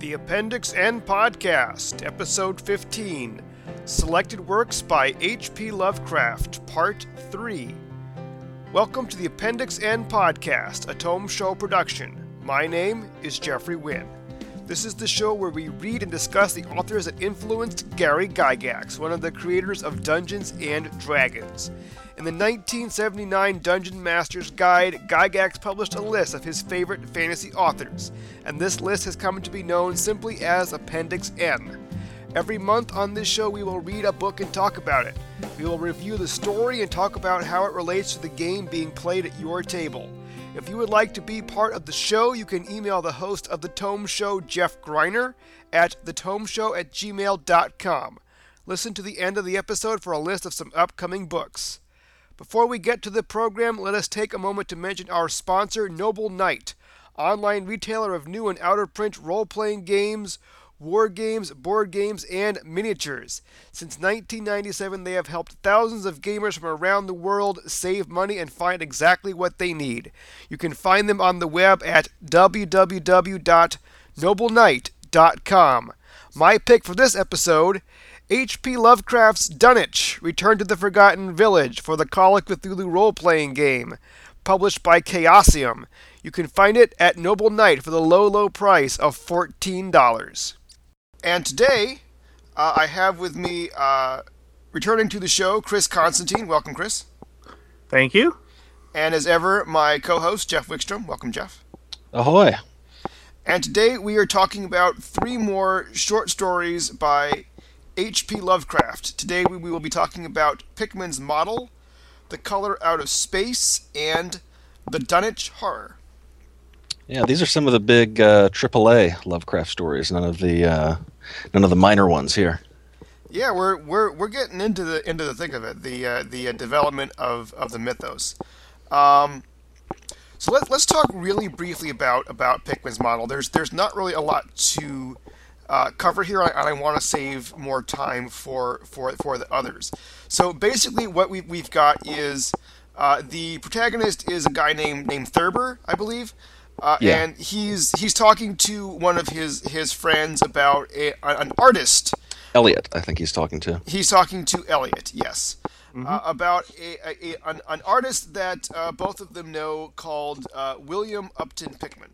The Appendix N Podcast, Episode 15 Selected Works by H.P. Lovecraft, Part 3. Welcome to the Appendix N Podcast, a Tome Show production. My name is Jeffrey Wynn. This is the show where we read and discuss the authors that influenced Gary Gygax, one of the creators of Dungeons and Dragons. In the 1979 Dungeon Master's Guide, Gygax published a list of his favorite fantasy authors, and this list has come to be known simply as Appendix N. Every month on this show, we will read a book and talk about it. We will review the story and talk about how it relates to the game being played at your table. If you would like to be part of the show, you can email the host of The Tome Show, Jeff Greiner, at thetomeshow at gmail.com. Listen to the end of the episode for a list of some upcoming books. Before we get to the program, let us take a moment to mention our sponsor, Noble Knight, online retailer of new and out of print role playing games, war games, board games, and miniatures. Since 1997, they have helped thousands of gamers from around the world save money and find exactly what they need. You can find them on the web at www.nobleknight.com. My pick for this episode H.P. Lovecraft's Dunwich Return to the Forgotten Village for the Call of Cthulhu role playing game, published by Chaosium. You can find it at Noble Knight for the low, low price of $14. And today, uh, I have with me, uh, returning to the show, Chris Constantine. Welcome, Chris. Thank you. And as ever, my co host, Jeff Wickstrom. Welcome, Jeff. Ahoy. And today we are talking about three more short stories by H.P. Lovecraft. Today we will be talking about Pickman's Model, The Color Out of Space, and The Dunwich Horror. Yeah, these are some of the big uh, AAA Lovecraft stories. None of the uh, none of the minor ones here. Yeah, we're we're we're getting into the into the thick of it, the uh, the uh, development of, of the mythos. Um, so let's let's talk really briefly about about Pickman's model. There's there's not really a lot to uh, cover here, and I want to save more time for for for the others. So basically, what we we've got is uh, the protagonist is a guy named named Thurber, I believe. Uh, Yeah. And he's he's talking to one of his his friends about a, an artist Elliot, I think he's talking to. He's talking to Elliot, yes, uh, about a, a, a, an, an artist that uh, both of them know called uh, William Upton Pickman.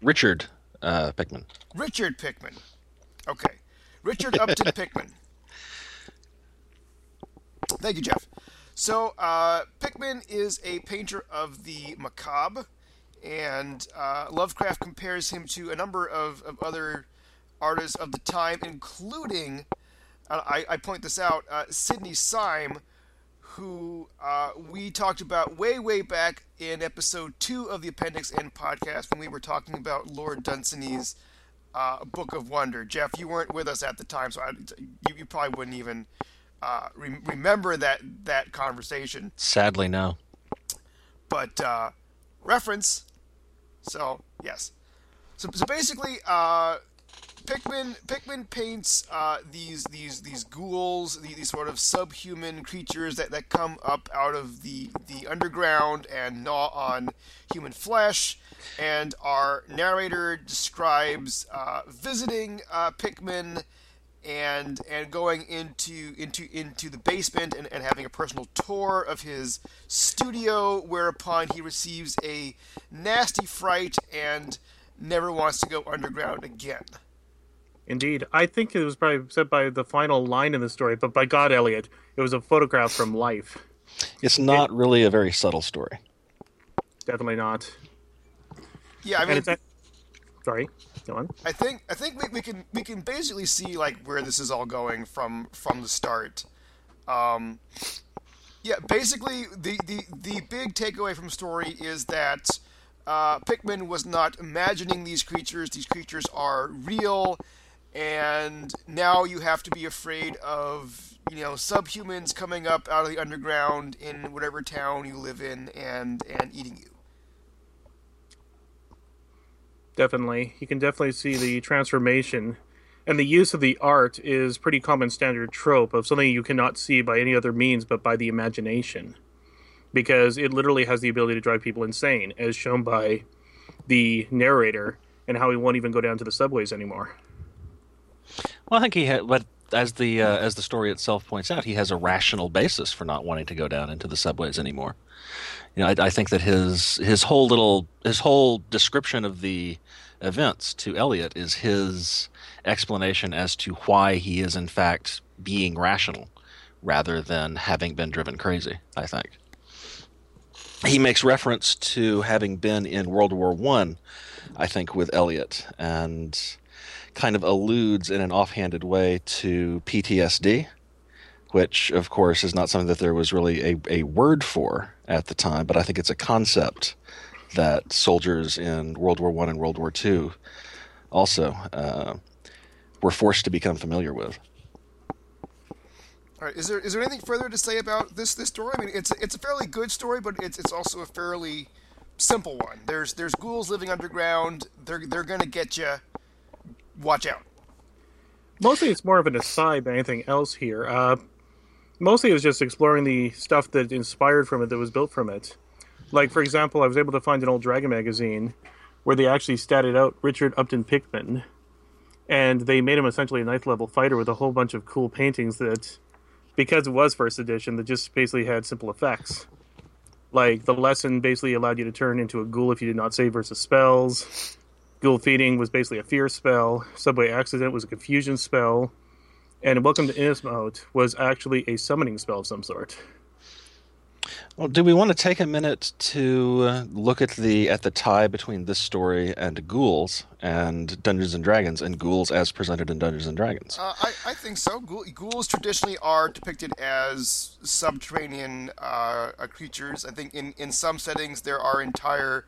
Richard uh, Pickman. Richard Pickman. Okay. Richard Upton Pickman. Thank you, Jeff. So, uh, Pickman is a painter of the macabre, and uh, Lovecraft compares him to a number of, of other artists of the time, including, uh, I, I point this out, uh, Sidney Syme, who uh, we talked about way, way back in episode two of the Appendix N podcast when we were talking about Lord Dunsany's uh, Book of Wonder. Jeff, you weren't with us at the time, so I, you, you probably wouldn't even uh, re- remember that that conversation. Sadly, no. But uh, reference. So yes. So, so basically, uh, Pickman Pickman paints uh, these these these ghouls, these, these sort of subhuman creatures that, that come up out of the the underground and gnaw on human flesh. And our narrator describes uh, visiting uh, Pickman and and going into into into the basement and, and having a personal tour of his studio, whereupon he receives a nasty fright and never wants to go underground again. Indeed. I think it was probably said by the final line in the story, but by God, Elliot, it was a photograph from life. It's not really a very subtle story. Definitely not. Yeah, I And mean, it's sorry, go. I think I think we, we can we can basically see like where this is all going from from the start. Um, yeah, basically the, the the big takeaway from story is that uh, Pickman was not imagining these creatures. These creatures are real, and now you have to be afraid of you know subhumans coming up out of the underground in whatever town you live in and and eating you. Definitely. You can definitely see the transformation. And the use of the art is pretty common standard trope of something you cannot see by any other means but by the imagination. Because it literally has the ability to drive people insane, as shown by the narrator and how he won't even go down to the subways anymore. Well, I think he had, but as the uh, as the story itself points out, he has a rational basis for not wanting to go down into the subways anymore. You know, I, I think that his his whole little his whole description of the events to Elliot is his explanation as to why he is in fact being rational rather than having been driven crazy. I think he makes reference to having been in World War One. I, I think with Elliot and kind of alludes in an offhanded way to PTSD, which, of course, is not something that there was really a, a word for at the time, but I think it's a concept that soldiers in World War One and World War Two also uh, were forced to become familiar with. All right. Is there is there anything further to say about this this story? I mean, it's it's a fairly good story, but it's it's also a fairly simple one. There's there's ghouls living underground. They're they're gonna get you watch out. Mostly, it's more of an aside than anything else here. Uh, mostly, it was just exploring the stuff that inspired from it, that was built from it. Like, for example, I was able to find an old Dragon magazine where they actually statted out Richard Upton Pickman, and they made him essentially a ninth level fighter with a whole bunch of cool paintings that, because it was first edition, that just basically had simple effects. Like the lesson basically allowed you to turn into a ghoul if you did not save versus spells. Ghoul Feeding was basically a fear spell. Subway Accident was a confusion spell. And Welcome to Innsmouth was actually a summoning spell of some sort. Well, do we want to take a minute to uh, look at the at the tie between this story and ghouls and Dungeons and Dragons and ghouls as presented in Dungeons and Dragons? Uh, I, I think so. Ghouls traditionally are depicted as subterranean uh, creatures. I think in, in some settings there are entire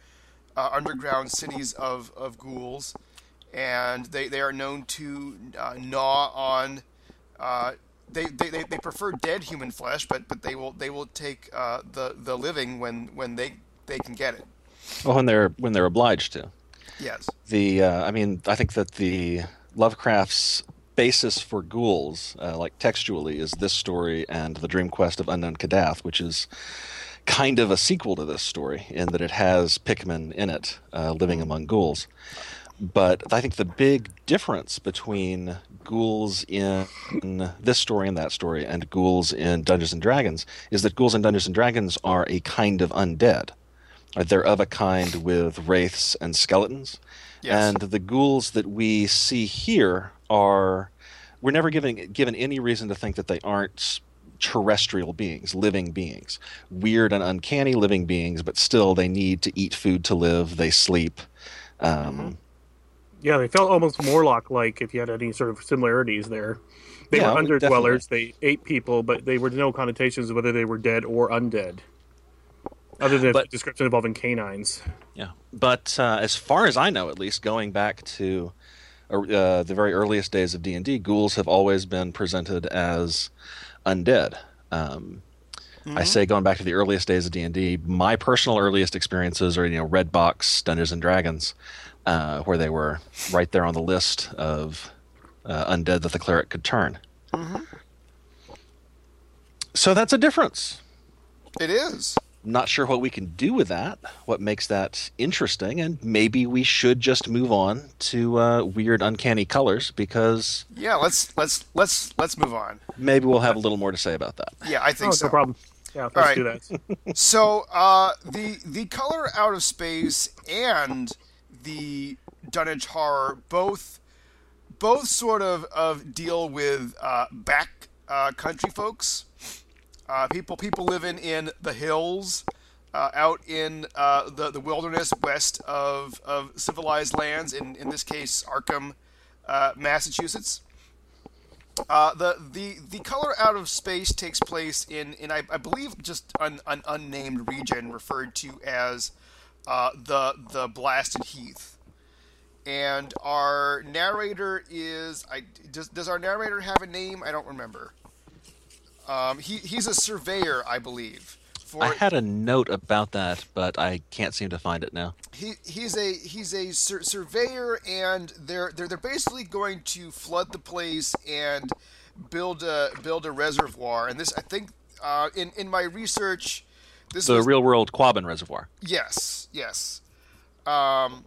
uh, underground cities of, of ghouls, and they, they are known to uh, gnaw on. Uh, they, they, they, they prefer dead human flesh, but, but they will they will take uh, the the living when, when they, they can get it. Well, when they're when they're obliged to. Yes. The uh, I mean I think that the Lovecraft's basis for ghouls, uh, like textually, is this story and the Dream Quest of Unknown Kadath, which is kind of a sequel to this story in that it has Pickman in it, uh, living among ghouls. But I think the big difference between ghouls in this story and that story and ghouls in Dungeons and Dragons is that ghouls in Dungeons and Dragons are a kind of undead. Uh, they're of a kind with wraiths and skeletons. Yes. And the ghouls that we see here are we're never given given any reason to think that they aren't terrestrial beings, living beings, weird and uncanny living beings, but still they need to eat food to live. They sleep. Um, mm-hmm. Yeah, they felt almost Morlock like if you had any sort of similarities there. They yeah, were underdwellers. They ate people, but they were no connotations of whether they were dead or undead, other than but, description involving canines. Yeah, but uh, as far as I know, at least going back to uh, the very earliest days of D and D, ghouls have always been presented as undead. Um, mm-hmm. I say going back to the earliest days of D and D, my personal earliest experiences are you know Red Box Dungeons and Dragons, uh, where they were right there on the list of uh, undead that the cleric could turn. Mm-hmm. So that's a difference. It is not sure what we can do with that, what makes that interesting, and maybe we should just move on to uh, weird, uncanny colors because yeah, let's let's let's let's move on. Maybe we'll have a little more to say about that. Yeah, I think oh, so. No problem. Yeah, let's right. do that. so uh, the the color out of space and the Dunwich horror both both sort of of deal with uh, back uh, country folks uh, people people living in the hills, uh, out in uh, the the wilderness west of, of civilized lands. In in this case, Arkham, uh, Massachusetts. Uh, the the the color out of space takes place in in I, I believe just an, an unnamed region referred to as uh, the the blasted heath and our narrator is I does, does our narrator have a name? I don't remember. Um, he he's a surveyor, I believe. For, I had a note about that, but I can't seem to find it now. He he's a he's a sur- surveyor, and they're they're they're basically going to flood the place and build a build a reservoir. And this, I think, uh, in in my research, this is the was, real world Quabbin Reservoir. Yes, yes. Um,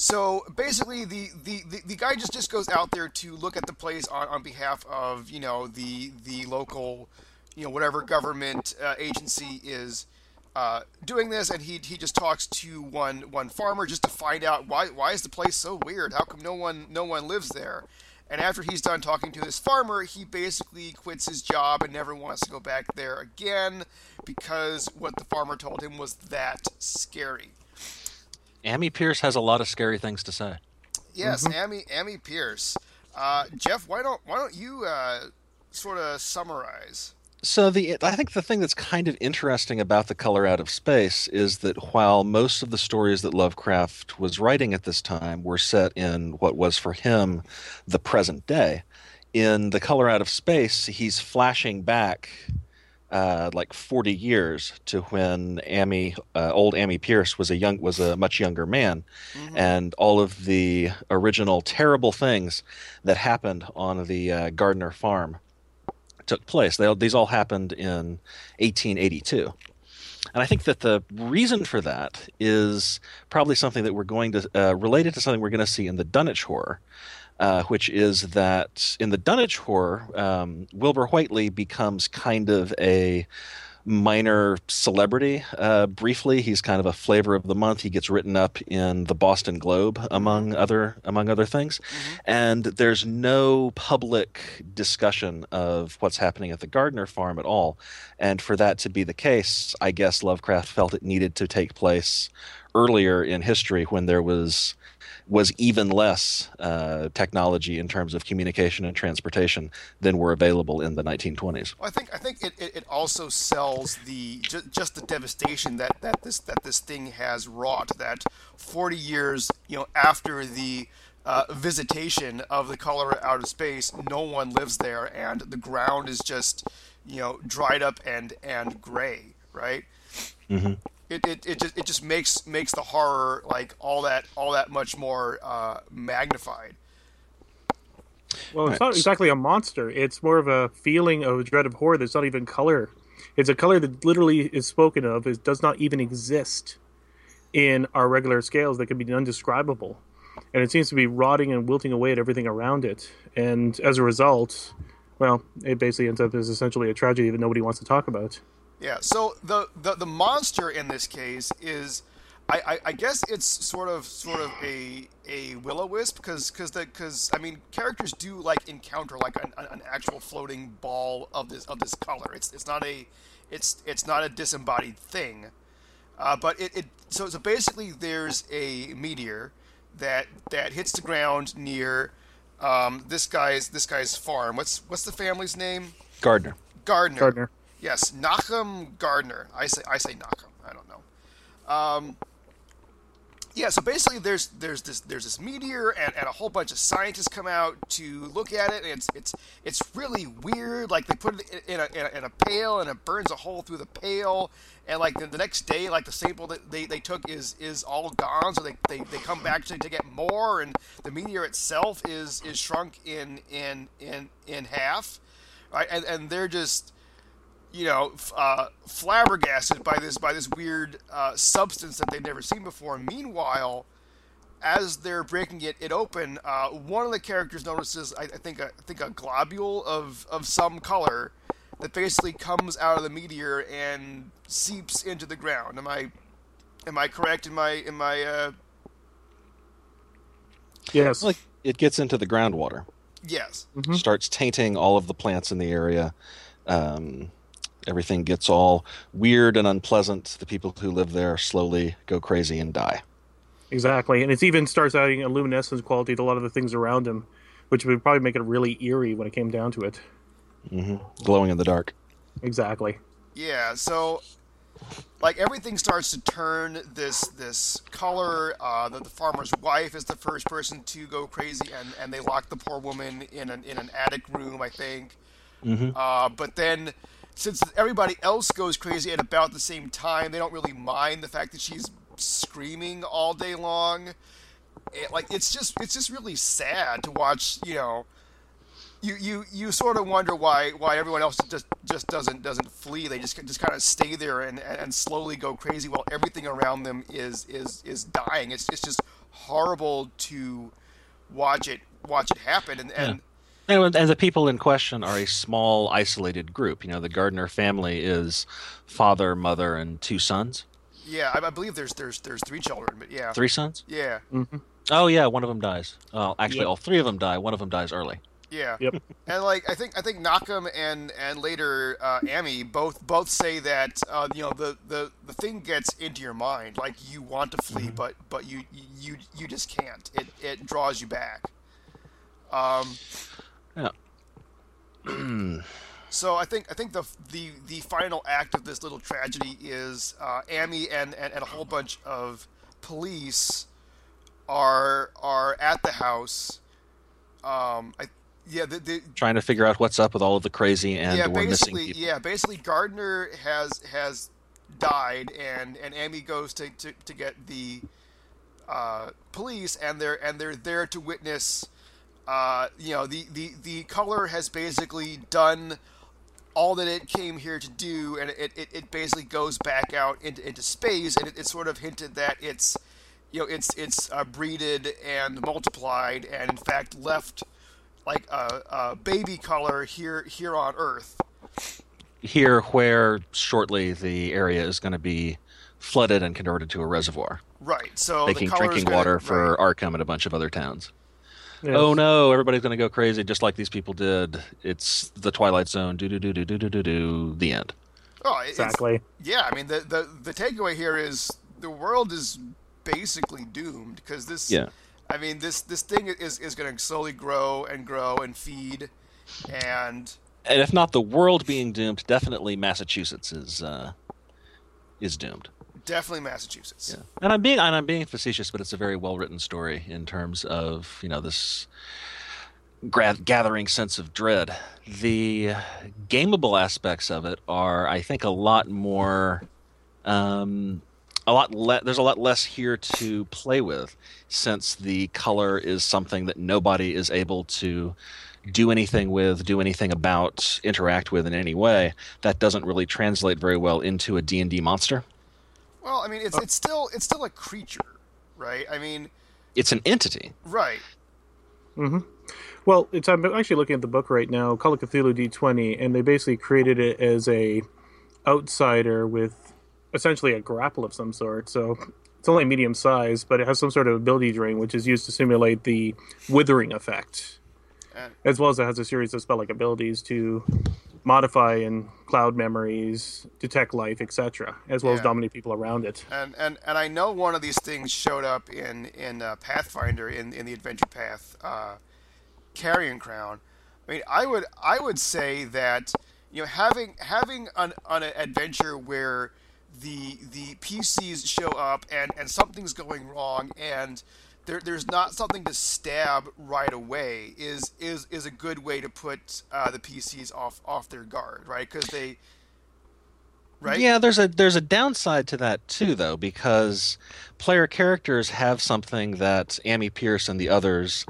So basically, the, the, the, the, guy just, just goes out there to look at the place on, on behalf of you know the the local, you know whatever government uh, agency is uh, doing this, and he, he just talks to one one farmer just to find out why why is the place so weird? How come no one no one lives there? And after he's done talking to this farmer, he basically quits his job and never wants to go back there again because what the farmer told him was that scary. Ammi Pierce has a lot of scary things to say. Yes, mm-hmm. Ammi Ammi Pierce. Uh, Jeff, why don't why don't you uh, sort of summarize? So the I think the thing that's kind of interesting about the color out of space is that while most of the stories that Lovecraft was writing at this time were set in what was for him the present day, in the color out of space he's flashing back uh, like 40 years to when Ammi, uh, old Ammi Pierce was a young was a much younger man, mm-hmm. and all of the original terrible things that happened on the uh, Gardner farm took place. They, these all happened in 1882. And I think that the reason for that is probably something that we're going to, uh, related to something we're going to see in the Dunwich Horror, uh, which is that in the Dunwich Horror, um, Wilbur Whiteley becomes kind of a minor celebrity. Uh, briefly, he's kind of a flavor of the month. He gets written up in the Boston Globe, among mm-hmm. other among other things. Mm-hmm. And there's no public discussion of what's happening at the Gardner farm at all. And for that to be the case, I guess Lovecraft felt it needed to take place earlier in history when there was was even less uh, technology in terms of communication and transportation than were available in the 1920s. Well, I think I think it, it also sells the just, just the devastation that, that this that this thing has wrought. That 40 years you know after the uh, visitation of the color out of space, no one lives there, and the ground is just you know dried up and and gray, right? Mm-hmm it, it, it just it just makes makes the horror like all that all that much more uh, magnified. Well, it's not exactly a monster. It's more of a feeling of dread of horror that's not even color. It's a color that literally is spoken of. It does not even exist in our regular scales that can be undescribable. And it seems to be rotting and wilting away at everything around it. And as a result, well, it basically ends up as essentially a tragedy that nobody wants to talk about. Yeah. So the the, the monster in this case is, I, I, I guess it's sort of sort of a a will o wisp because because the because I mean characters do like encounter like an, an actual floating ball of this of this color. It's it's not a it's it's not a disembodied thing, uh, but it, it so so basically there's a meteor that that hits the ground near um, this guy's this guy's farm. What's what's the family's name? Gardner. Gardner. Gardner. Yes, Nachum Gardner. I say I say Nachum. I don't know. Um, yeah, so basically, there's there's this there's this meteor, and, and a whole bunch of scientists come out to look at it, and it's it's it's really weird. Like they put it in a, in a, in a pail, and it burns a hole through the pail, and like the, the next day, like the sample that they, they took is is all gone, so they, they, they come back to, to get more, and the meteor itself is is shrunk in in in in half, right? And and they're just you know, uh, flabbergasted by this by this weird uh, substance that they've never seen before. Meanwhile, as they're breaking it, it open, uh, one of the characters notices, I, I, think, a, I think a globule of, of some color that basically comes out of the meteor and seeps into the ground. Am I am I correct in my in my? Uh... Yes. Like it gets into the groundwater. Yes. Mm-hmm. Starts tainting all of the plants in the area. Um, everything gets all weird and unpleasant. The people who live there slowly go crazy and die. Exactly, and it even starts adding a luminescence quality to a lot of the things around him, which would probably make it really eerie when it came down to it. Mm-hmm. Glowing in the dark. Exactly. Yeah. So, like everything starts to turn this this color. Uh, the, the farmer's wife is the first person to go crazy, and, and they lock the poor woman in an in an attic room, I think. Mm-hmm. Uh, but then since everybody else goes crazy at about the same time, they don't really mind the fact that she's screaming all day long. It, like it's just it's just really sad to watch. You know, you you you sort of wonder why why everyone else just just doesn't doesn't flee. They just just kind of stay there and, and slowly go crazy while everything around them is is is dying. It's it's just horrible to watch it watch it happen and, and And, and the people in question are a small, isolated group. You know, the Gardner family is father, mother, and two sons. yeah, I, I believe there's there's there's three children, but yeah, Three sons? yeah, Oh yeah, one of them dies. Well, actually, Yep. all three of them die. One of them dies early. yeah. Yep. And like I think I think Nakam and and later uh, Ammi both both say that uh, you know the, the the thing gets into your mind like you want to flee but but you you you just can't it it draws you back. Um, Yeah. so I think I think the the the final act of this little tragedy is uh, Ammi and, and and a whole bunch of police are are at the house. Um, I yeah the, the Trying to figure out what's up with all of the crazy and yeah, or missing basically, people. yeah, basically, Gardner has has died, and and Ammi goes to, to, to get the uh, police, and they're and they're there to witness. Uh, you know, the, the the color has basically done all that it came here to do, and it, it, it basically goes back out into, into space, and it, it's sort of hinted that it's you know it's it's uh, breeded and multiplied, and in fact left like a, a baby color here here on Earth. Here, where shortly the area is going to be flooded and converted to a reservoir, Right. So making drinking gonna- water for right. Arkham and a bunch of other towns. Yes. Oh no, everybody's going to go crazy just like these people did. It's the Twilight Zone. Do do do do do do do do. The end. Oh, Exactly. Yeah, I mean the, the the takeaway here is the world is basically doomed because this. Yeah. I mean this this thing is is going to slowly grow and grow and feed, and And if not the world being doomed, definitely Massachusetts is uh, is doomed. Definitely Massachusetts. Yeah. And I'm being and I'm being facetious, but it's a very well written story in terms of you know this gra- gathering sense of dread. The gameable aspects of it are, I think, a lot more. Um, a lot le- there's a lot less here to play with since the color is something that nobody is able to do anything with do anything about interact with in any way that doesn't really translate very well into a d&d monster Well, I mean it's it's still it's still a creature, right? I mean, it's an entity right. Mm-hmm. Well, it's I'm actually looking at the book right now, Call of Cthulhu D20, and they basically created it as a outsider with essentially a grapple of some sort. So it's only medium size, but it has some sort of ability drain, which is used to simulate the withering effect, And- as well as it has a series of spell-like abilities to modify and cloud memories, detect life, etc., as well as dominate people around it. And, and and I know one of these things showed up in in uh, Pathfinder in in the Adventure Path uh, Carrion Crown. I mean, I would I would say that you know having having an, an adventure where the the PCs show up and and something's going wrong and there, there's not something to stab right away is is is a good way to put uh, the PCs off off their guard, right? Because they right Yeah, there's a there's a downside to that too, though, because player characters have something that Ammi Pierce and the others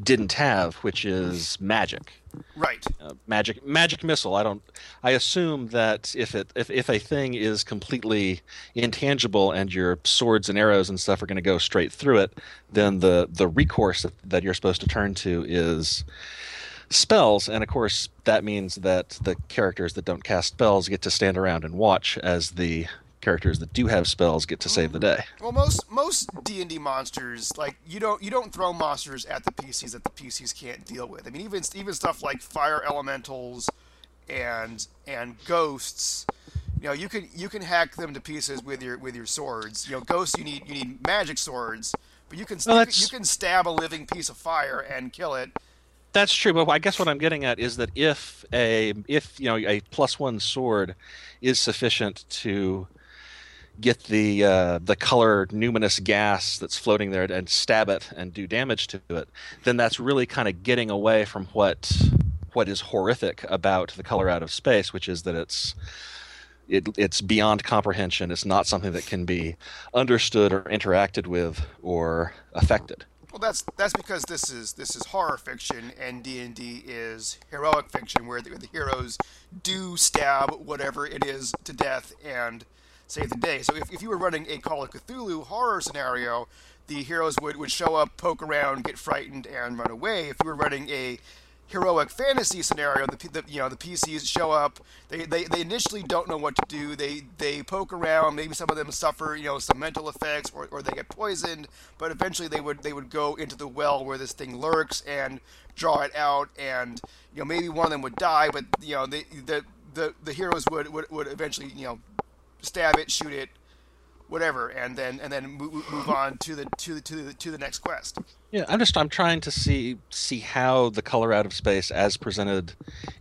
didn't have, which is magic. right Uh, magic magic missile. I don't. I assume that if it if, if a thing is completely intangible and your swords and arrows and stuff are going to go straight through it, then the the recourse that, that you're supposed to turn to is spells and of course that means that the characters that don't cast spells get to stand around and watch as the characters that do have spells get to save the day Well, most most D and D monsters like you don't you don't throw monsters at the PCs that the PCs can't deal with. I mean, even even stuff like fire elementals and and ghosts. You know, you can you can hack them to pieces with your with your swords. You know, ghosts you need you need magic swords, but you can Well, you, you can stab a living piece of fire and kill it. That's true, but I guess what I'm getting at is that if a if you know a plus one sword is sufficient to get the uh, the color numinous gas that's floating there and stab it and do damage to it, then that's really kind of getting away from what what is horrific about the color out of space, which is that it's it, it's beyond comprehension. It's not something that can be understood or interacted with or affected. Well, that's that's because this is this is horror fiction, and D and D is heroic fiction, where the, the heroes do stab whatever it is to death and save the day. So if, if you were running a Call of Cthulhu horror scenario, the heroes would, would show up, poke around, get frightened, and run away. If you were running a heroic fantasy scenario, the, the you know the PCs show up. They, they they initially don't know what to do. They they poke around. Maybe some of them suffer you know some mental effects or, or they get poisoned. But eventually they would they would go into the well where this thing lurks and draw it out. And you know maybe one of them would die, but you know the the the, the heroes would, would would eventually you know stab it, shoot it, whatever, and then and then move, move on to the to the to the to the next quest. Yeah, I'm just I'm trying to see see how the color out of space as presented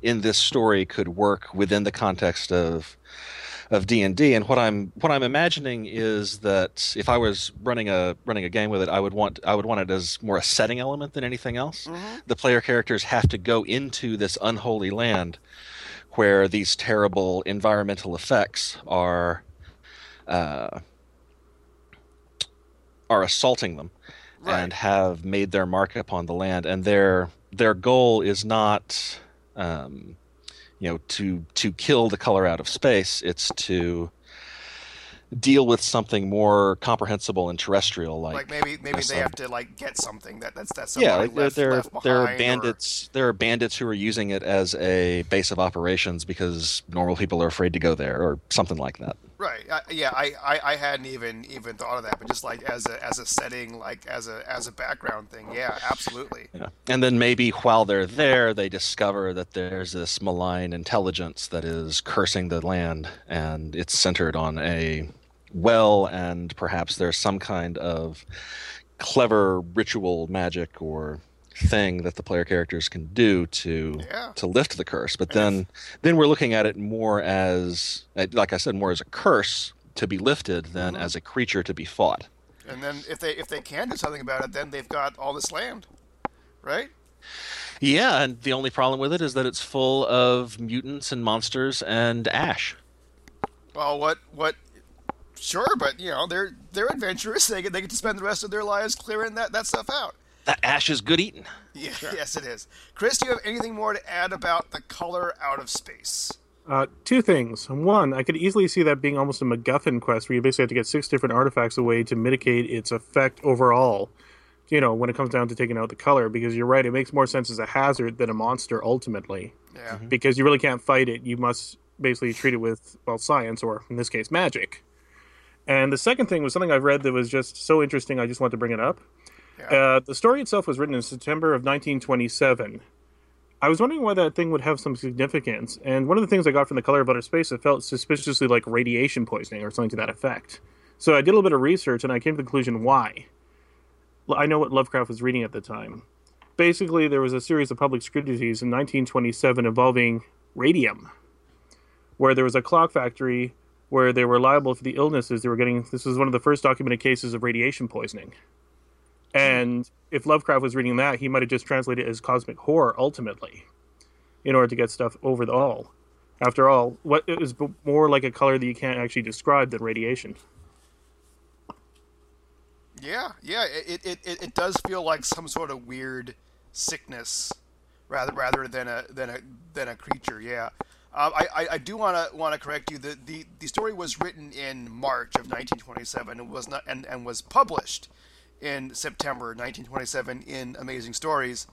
in this story could work within the context of of D&D and what I'm what I'm imagining is that if I was running a running a game with it I would want I would want it as more a setting element than anything else. Mm-hmm. The player characters have to go into this unholy land where these terrible environmental effects are uh, are assaulting them Right. and have made their mark upon the land. And their their goal is not um, you know to to kill the color out of space. It's to deal with something more comprehensible and terrestrial like, Like maybe maybe they have to like get something that that's that's yeah like there, left, there, left there are behind or- bandits. There are bandits who are using it as a base of operations because normal people are afraid to go there or something like that Right. I, yeah. I, I, I hadn't even even thought of that, but just like as a as a setting, like as a as a background thing. Yeah. Absolutely. Yeah. And then maybe while they're there, they discover that there's this malign intelligence that is cursing the land, and it's centered on a well, and perhaps there's some kind of clever ritual magic or thing that the player characters can do to Yeah. to lift the curse. But then then we're looking at it more as like I said, more as a curse to be lifted than Mm-hmm. as a creature to be fought. And then if they if they can do something about it, then they've got all this land, right? Yeah, and the only problem with it is that it's full of mutants and monsters and ash. Well, what what? Sure, but you know they're they're adventurous. They get they get to spend the rest of their lives clearing that that stuff out. That ash is good eating. Yeah, yes, it is. Chris, do you have anything more to add about the color out of space? Uh, two things. One, I could easily see that being almost a MacGuffin quest where you basically have to get six different artifacts away to mitigate its effect overall. You know, when it comes down to taking out the color, because you're right, it makes more sense as a hazard than a monster ultimately. Yeah. Because you really can't fight it. You must basically treat it with, well, science, or in this case, magic. And the second thing was something I've read that was just so interesting, I just want to bring it up. Uh, the story itself was written in September of 1927. I was wondering why that thing would have some significance, and one of the things I got from the color of outer space, it felt suspiciously like radiation poisoning or something to that effect. So I did a little bit of research, and I came to the conclusion why. I know what Lovecraft was reading at the time. Basically, there was a series of public scrutinies in 1927 involving radium, where there was a clock factory where they were liable for the illnesses they were getting. This was one of the first documented cases of radiation poisoning. And if Lovecraft was reading that, he might have just translated it as cosmic horror ultimately, in order to get stuff over the all. After all, what is more like a color that you can't actually describe than radiation? Yeah, yeah. It, it, it, it does feel like some sort of weird sickness, rather rather than a than a than a creature. Yeah. Um, I, I, do want to want to correct you. The, the the story was written in March of 1927 and was not and, and was published in September 1927 in Amazing Stories.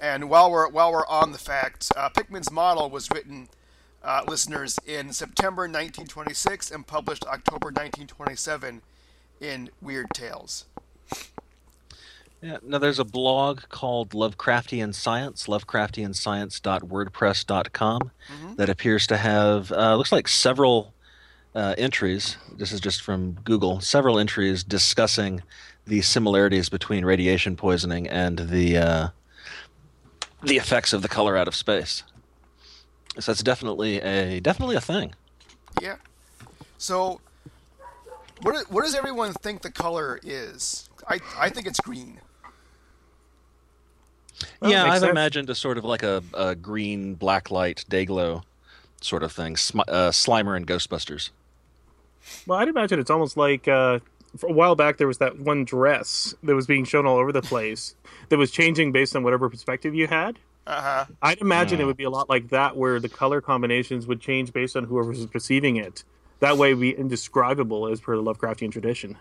And while we're while we're on the facts, uh, Pickman's model was written, uh, listeners, in September 1926 and published October 1927 in Weird Tales. Yeah. Now there's a blog called Lovecraftian Science, lovecraftianscience.wordpress.com, that appears to have uh, looks like several uh, entries. This is just from Google. Several entries discussing the similarities between radiation poisoning and the uh, the effects of the color out of space. So that's definitely a definitely a thing. Yeah. So, what what does everyone think the color is? I I think it's green. Well, yeah, I've sense. imagined a sort of like a, a green black light day glow sort of thing. Sm- uh, Slimer and Ghostbusters. Well, I'd imagine it's almost like uh, for a while back there was that one dress that was being shown all over the place that was changing based on whatever perspective you had. Uh huh. I'd imagine it would be a lot like that, where the color combinations would change based on whoever was perceiving it. that way be indescribable as per the Lovecraftian tradition.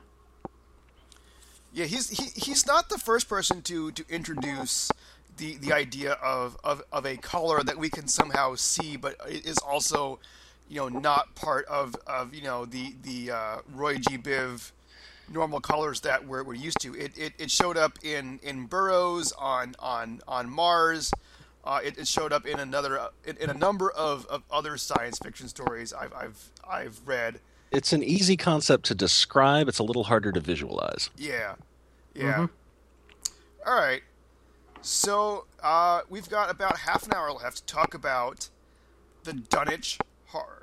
Yeah, he's he, he's not the first person to to introduce the the idea of, of, of a color that we can somehow see, but it is also, you know, not part of, of you know the the uh, Roy G. Biv normal colors that we're, we're used to. It, it, it showed up in, in Burroughs on on on Mars. Uh, it, it, showed up in another in, in, a number of, of other science fiction stories I've I've I've read. It's an easy concept to describe. It's a little harder to visualize. Yeah, yeah. Mm-hmm. All right. So uh, we've got about half an hour left to talk about the Dunwich horror.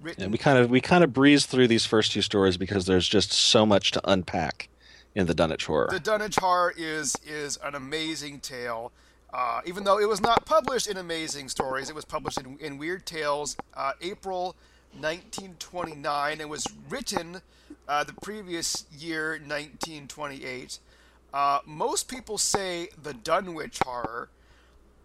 Written... And we kind of we kind of breeze through these first two stories because there's just so much to unpack in the Dunwich horror. The Dunwich horror is is an amazing tale. Uh, even though it was not published in Amazing Stories, it was published in, in Weird Tales, uh, April 1929, and was written uh, the previous year, 1928. Uh, most people say the Dunwich horror.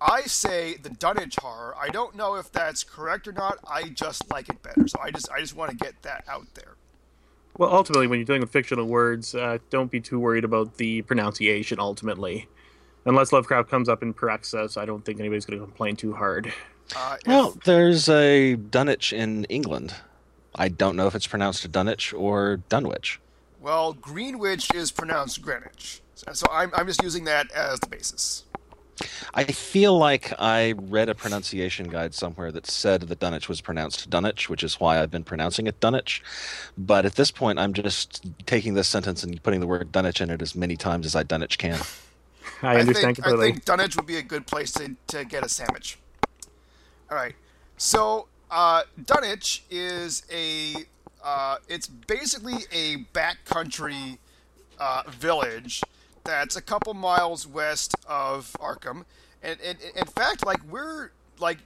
I say the Dunwich horror. I don't know if that's correct or not. I just like it better. So I just I just want to get that out there. Well, ultimately, when you're dealing with fictional words, uh, don't be too worried about the pronunciation. Ultimately, unless Lovecraft comes up in corrects us, I don't think anybody's going to complain too hard. Uh, if... Well, there's a Dunwich in England. I don't know if it's pronounced Dunwich or Dunwich. Well, Greenwich is pronounced Greenwich. So I'm, I'm just using that as the basis. I feel like I read a pronunciation guide somewhere that said that Dunwich was pronounced Dunwich, which is why I've been pronouncing it Dunwich. But at this point, I'm just taking this sentence and putting the word Dunwich in it as many times as I Dunwich can. I understand I think, completely. I think Dunwich would be a good place to, to get a sandwich. All right. So uh, Dunwich is a uh, it's basically a backcountry uh, village that's a couple miles west of Arkham, and, and, and in fact, like we're like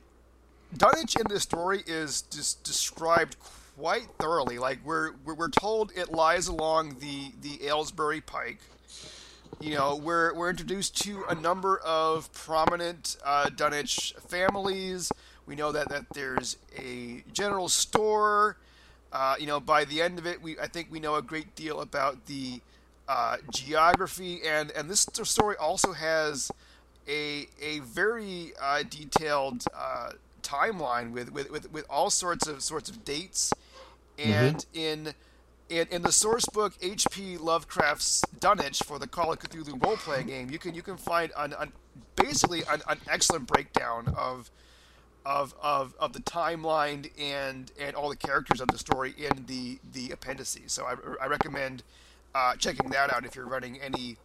Dunwich in this story is just described quite thoroughly. Like we're, we're told it lies along the the Aylesbury Pike. You know, we're we're introduced to a number of prominent uh, Dunwich families. We know that that there's a general store. Uh, you know, by the end of it, we I think we know a great deal about the uh, geography, and and this story also has a a very uh, detailed uh, timeline with, with, with, with all sorts of sorts of dates, and mm-hmm. in in, in the source book H.P. Lovecraft's Dunwich for the Call of Cthulhu role playing game, you can you can find an, an basically an, an, excellent breakdown of, of of of the timeline and and all the characters of the story in the the appendices. So I, I recommend uh, checking that out if you're running any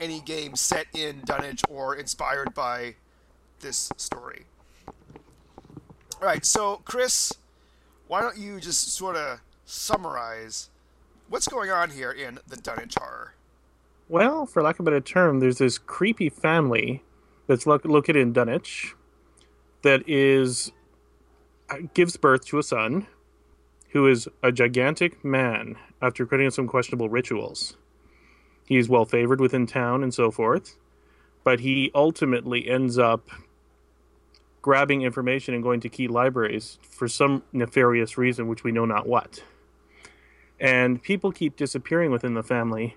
any game set in Dunwich or inspired by this story. All right, so Chris, why don't you just sort of summarize what's going on here in the Dunwich horror? Well, for lack of a better term, there's this creepy family that's lo- located in Dunwich that is uh, gives birth to a son who is a gigantic man after committing some questionable rituals. He is well favored within town and so forth, but he ultimately ends up grabbing information and going to key libraries for some nefarious reason, which we know not what. And people keep disappearing within the family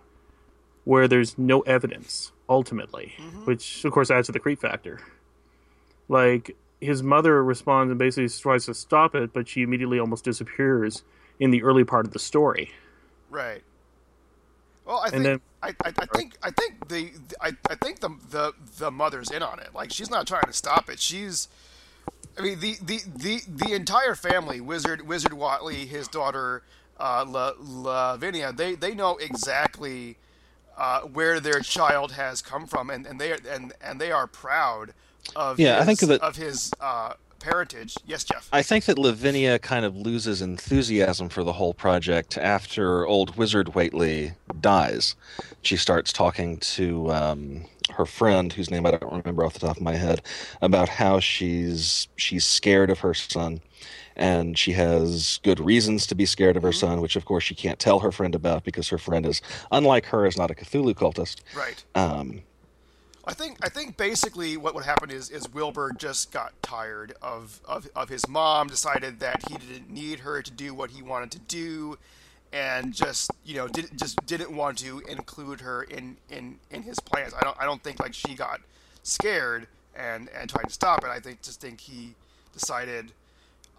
where there's no evidence, ultimately, mm-hmm. which of course adds to the creep factor. Like, his mother responds and basically tries to stop it, but she immediately almost disappears in the early part of the story. Right. Well, I think then, I, I, I, think I think the, I, I think the, the the mother's in on it. Like she's not trying to stop it. She's I mean the the, the, the entire family, Wizard Wizard Whateley his daughter uh, La, Lavinia, they they know exactly uh, where their child has come from, and, and they are, and and they are proud of yeah, his, I think that, of his uh, parentage. Yes, Jeff. I think that Lavinia kind of loses enthusiasm for the whole project after old Wizard Whateley dies. She starts talking to um, her friend, whose name I don't remember off the top of my head, about how she's she's scared of her son. And she has good reasons to be scared of her mm-hmm. son, which of course she can't tell her friend about because her friend is, unlike her, is not a Cthulhu cultist. Right. Um, I think I think basically what would happen is is Wilbur just got tired of, of of his mom, decided that he didn't need her to do what he wanted to do, and just you know did just didn't want to include her in, in, in his plans. I don't I don't think like she got scared and and tried to stop it. I think just think he decided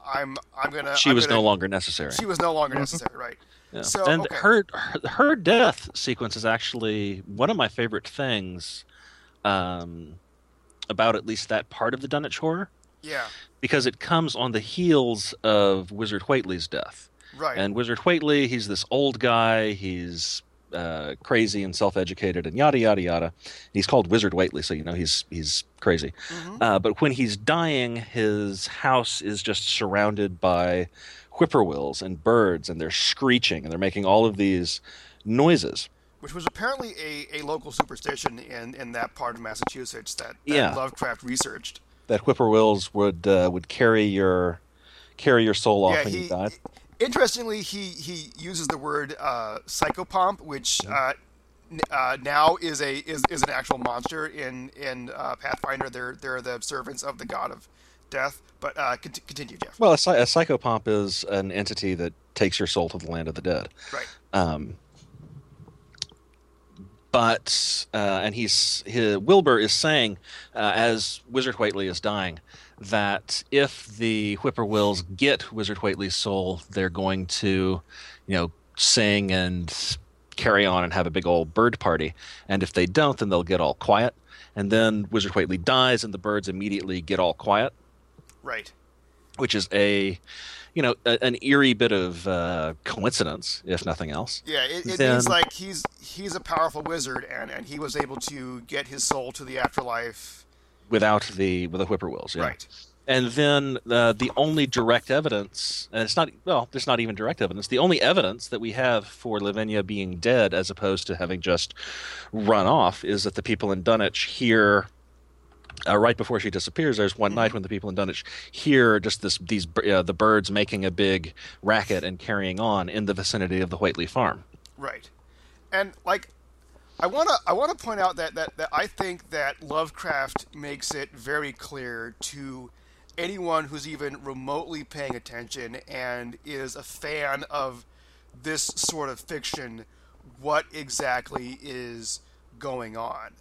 I'm I'm gonna. She I'm was gonna, no longer necessary. She was no longer mm-hmm. necessary, right? Yeah. So and okay. her, her her death sequence is actually one of my favorite things um, about at least that part of the Dunwich horror yeah, because it comes on the heels of Wizard Whateley's death. right. And Wizard Whateley, he's this old guy. He's uh, crazy and self-educated and yada yada yada. He's called Wizard Whateley, so you know he's he's crazy. Mhm. Uh, but when he's dying, his house is just surrounded by whippoorwills and birds, and they're screeching and they're making all of these noises. Which was apparently a, a local superstition in, in that part of Massachusetts that, that Yeah. Lovecraft researched. That whippoorwills would uh, would carry your carry your soul off yeah, when he, you died. Interestingly, he, he uses the word uh, psychopomp, which uh, n- uh, now is a is, is an actual monster in in uh, Pathfinder. They're they're the servants of the god of death. But uh, cont- continue, Jeff. Well, a, a psychopomp is an entity that takes your soul to the land of the dead. Right. Um, but uh, and he's his, Wilbur is saying uh, as Wizard Whateley is dying that if the whippoorwills get Wizard Whateley's soul, they're going to, you know, sing and carry on and have a big old bird party. And if they don't, then they'll get all quiet. And then Wizard Whateley dies, and the birds immediately get all quiet Right. which is a you know a, an eerie bit of uh, coincidence if nothing else Yeah, it, it Then- means like he's he's a powerful wizard, and, and he was able to get his soul to the afterlife. without the with the whippoorwills yeah Right. and then uh, the only direct evidence and it's not well there's not even direct evidence the only evidence that we have for lavinia being dead as opposed to having just run off is that the people in dunwich hear uh, right before she disappears, there's one night when the people in Dunwich hear just this these uh, the birds making a big racket and carrying on in the vicinity of the Whateley farm. Right. And like I want to I want to point out that, that that I think that Lovecraft makes it very clear to anyone who's even remotely paying attention and is a fan of this sort of fiction what exactly is going on.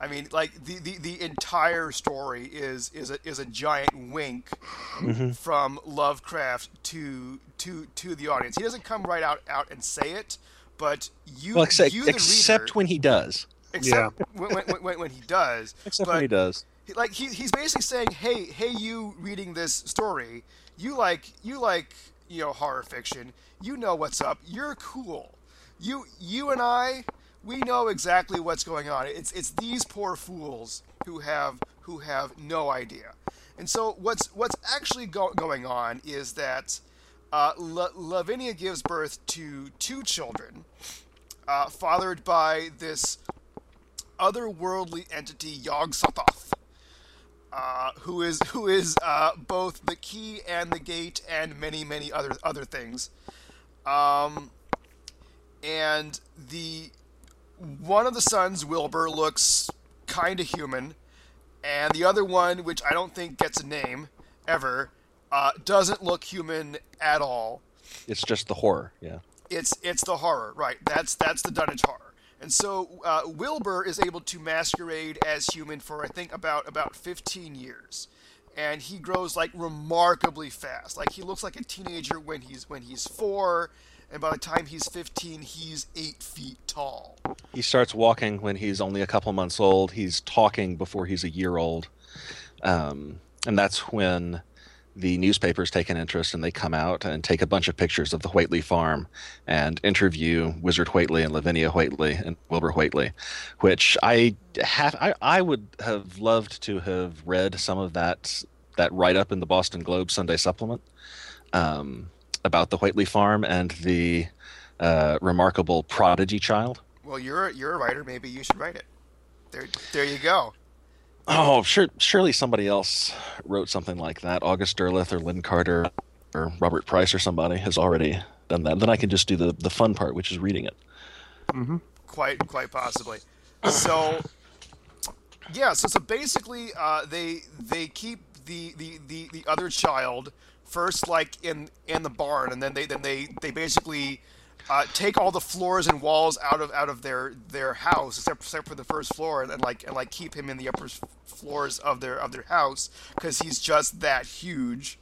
I mean, like the, the, the entire story is is a, is a giant wink mm-hmm. from Lovecraft to to to the audience. He doesn't come right out out and say it, but you Well, except, you the except reader, when he does. except when, when, when, when he does. Except but when he does. like he, he's basically saying, "Hey, hey, you reading this story, you like you like you know horror fiction. You know what's up. You're cool. You you and I, we know exactly what's going on. It's it's these poor fools who have who have no idea. And so what's what's actually go- going on is that uh, La- Lavinia gives birth to two children, uh, fathered by this otherworldly entity Yog Sothoth, uh, who is who is uh, both the key and the gate and many many other other things. Um, and the one of the sons, Wilbur, looks kind of human, and the other one, which I don't think gets a name ever, uh, doesn't look human at all It's just the horror. Yeah. it's it's the horror, right? That's that's the Dunwich horror. And so uh, Wilbur is able to masquerade as human for I think about about 15 years, and he grows like remarkably fast. Like he looks like a teenager when he's when he's four, and by the time he's 15, he's eight feet tall. He starts walking when he's only a couple months old. He's talking before he's a year old. Um, and that's when the newspapers take an interest and they come out and take a bunch of pictures of the Whateley farm and interview Wizard Whateley and Lavinia Whateley and Wilbur Whateley, which I have I, I would have loved to have read some of that that write up in the Boston Globe Sunday supplement um, about the Whateley farm and the uh, remarkable prodigy child. Well, you're you're a writer. Maybe you should write it. There, there you go. Oh, sure. Surely somebody else wrote something like that. August Derleth or Lin Carter or Robert Price or somebody has already done that. Then I can just do the, the fun part, which is reading it. quite quite possibly. So yeah, so so basically, uh, they they keep the, the, the, the other child first like in in the barn, and then they then they they basically uh, take all the floors and walls out of out of their their house except, except for the first floor and, and like and like keep him in the upper floors of their of their house because he's just that huge.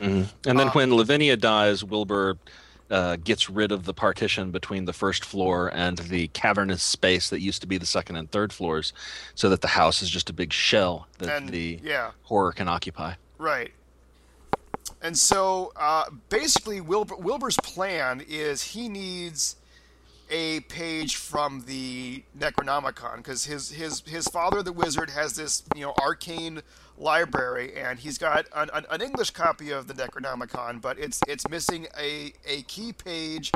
Mm-hmm. And then uh, when Lavinia dies, Wilbur uh, gets rid of the partition between the first floor and the cavernous space that used to be the second and third floors, so that the house is just a big shell that and, the yeah. horror can occupy. Right. And so uh, basically, Wilbur, Wilbur's plan is he needs a page from the Necronomicon because his his his father, the wizard, has this you know arcane library, and he's got an, an, an English copy of the Necronomicon, but it's it's missing a, a key page,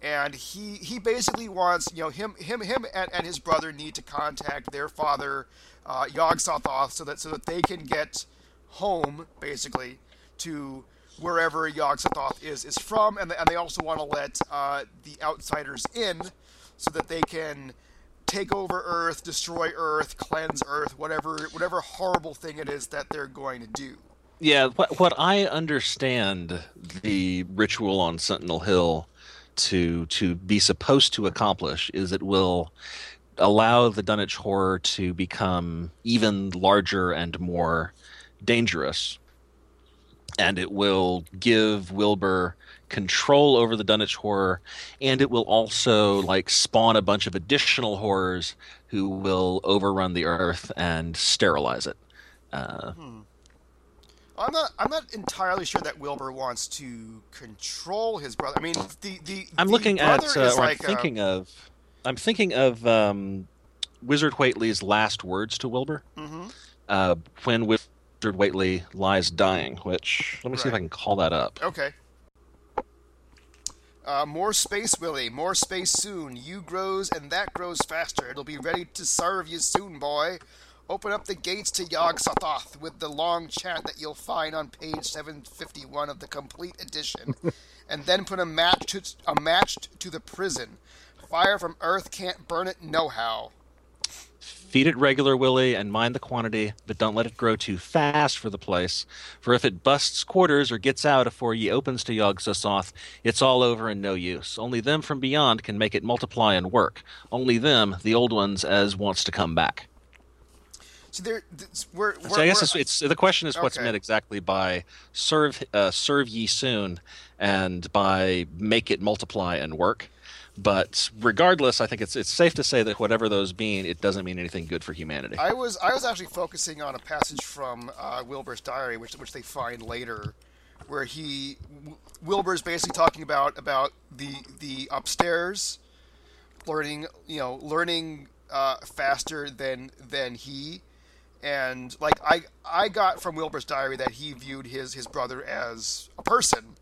and he he basically wants you know him him him and, and his brother need to contact their father, uh, Yog-Sothoth, so that so that they can get home basically to wherever Yog-Sothoth is is from, and, and they also want to let uh, the outsiders in so that they can take over Earth, destroy Earth, cleanse Earth, whatever whatever horrible thing it is that they're going to do. Yeah, what what I understand the ritual on Sentinel Hill to to be supposed to accomplish is it will allow the Dunwich horror to become even larger and more dangerous and it will give Wilbur control over the Dunwich horror, and it will also like spawn a bunch of additional horrors who will overrun the earth and sterilize it. Uh, hmm. I'm not. I'm not entirely sure that Wilbur wants to control his brother. I mean, the the. I'm the looking at, uh, or like I'm thinking a... of. I'm thinking of um, Wizard Whateley's last words to Wilbur. Mm-hmm. Uh, when Whateley lies dying, which let me right. see if I can call that up. Okay. Uh, more space, Willie. More space soon. You grows and that grows faster. It'll be ready to serve you soon, boy. Open up the gates to Yog-Sothoth with the long chant that you'll find on page 751 of the complete edition, and then put a match to a match to the prison. Fire from Earth can't burn it, no how. Feed it regular, Willie, and mind the quantity, but don't let it grow too fast for the place. For if it busts quarters or gets out afore ye opens to Yog-Sothoth, it's all over and no use. Only them from beyond can make it multiply and work. Only them, the old ones, as wants to come back. So there, we're, we're, so I guess it's, it's, the question is what's okay. meant exactly by serve uh, serve ye soon and by make it multiply and work. But regardless, I think it's it's safe to say that whatever those mean, it doesn't mean anything good for humanity. I was I was actually focusing on a passage from uh, Wilbur's diary, which which they find later, where he Wilbur's basically talking about about the the upstairs, learning you know learning uh, faster than than he, and like I I got from Wilbur's diary that he viewed his his brother as a person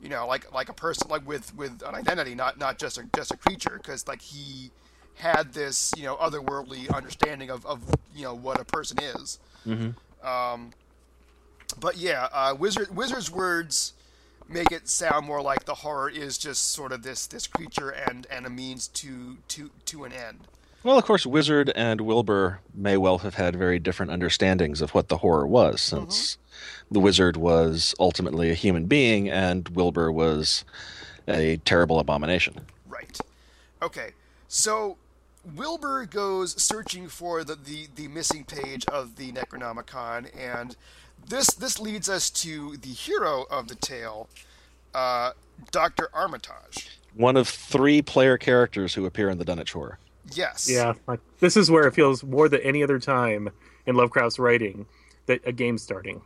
you know, like like a person like with with an identity, not not just a just a creature, because like he had this you know otherworldly understanding of of you know what a person is. Mm-hmm. Um, but yeah, uh, wizard wizard's words make it sound more like the horror is just sort of this this creature and and a means to to to an end. Well, of course, Wizard and Wilbur may well have had very different understandings of what the horror was, since mm-hmm. The Wizard was ultimately a human being and Wilbur was a terrible abomination. Right. Okay. So Wilbur goes searching for the, the, the missing page of the Necronomicon, and this this leads us to the hero of the tale, uh, Doctor Armitage. One of three player characters who appear in the Dunwich Horror. Yes. Yeah, like this is where it feels more than any other time in Lovecraft's writing that a game's starting.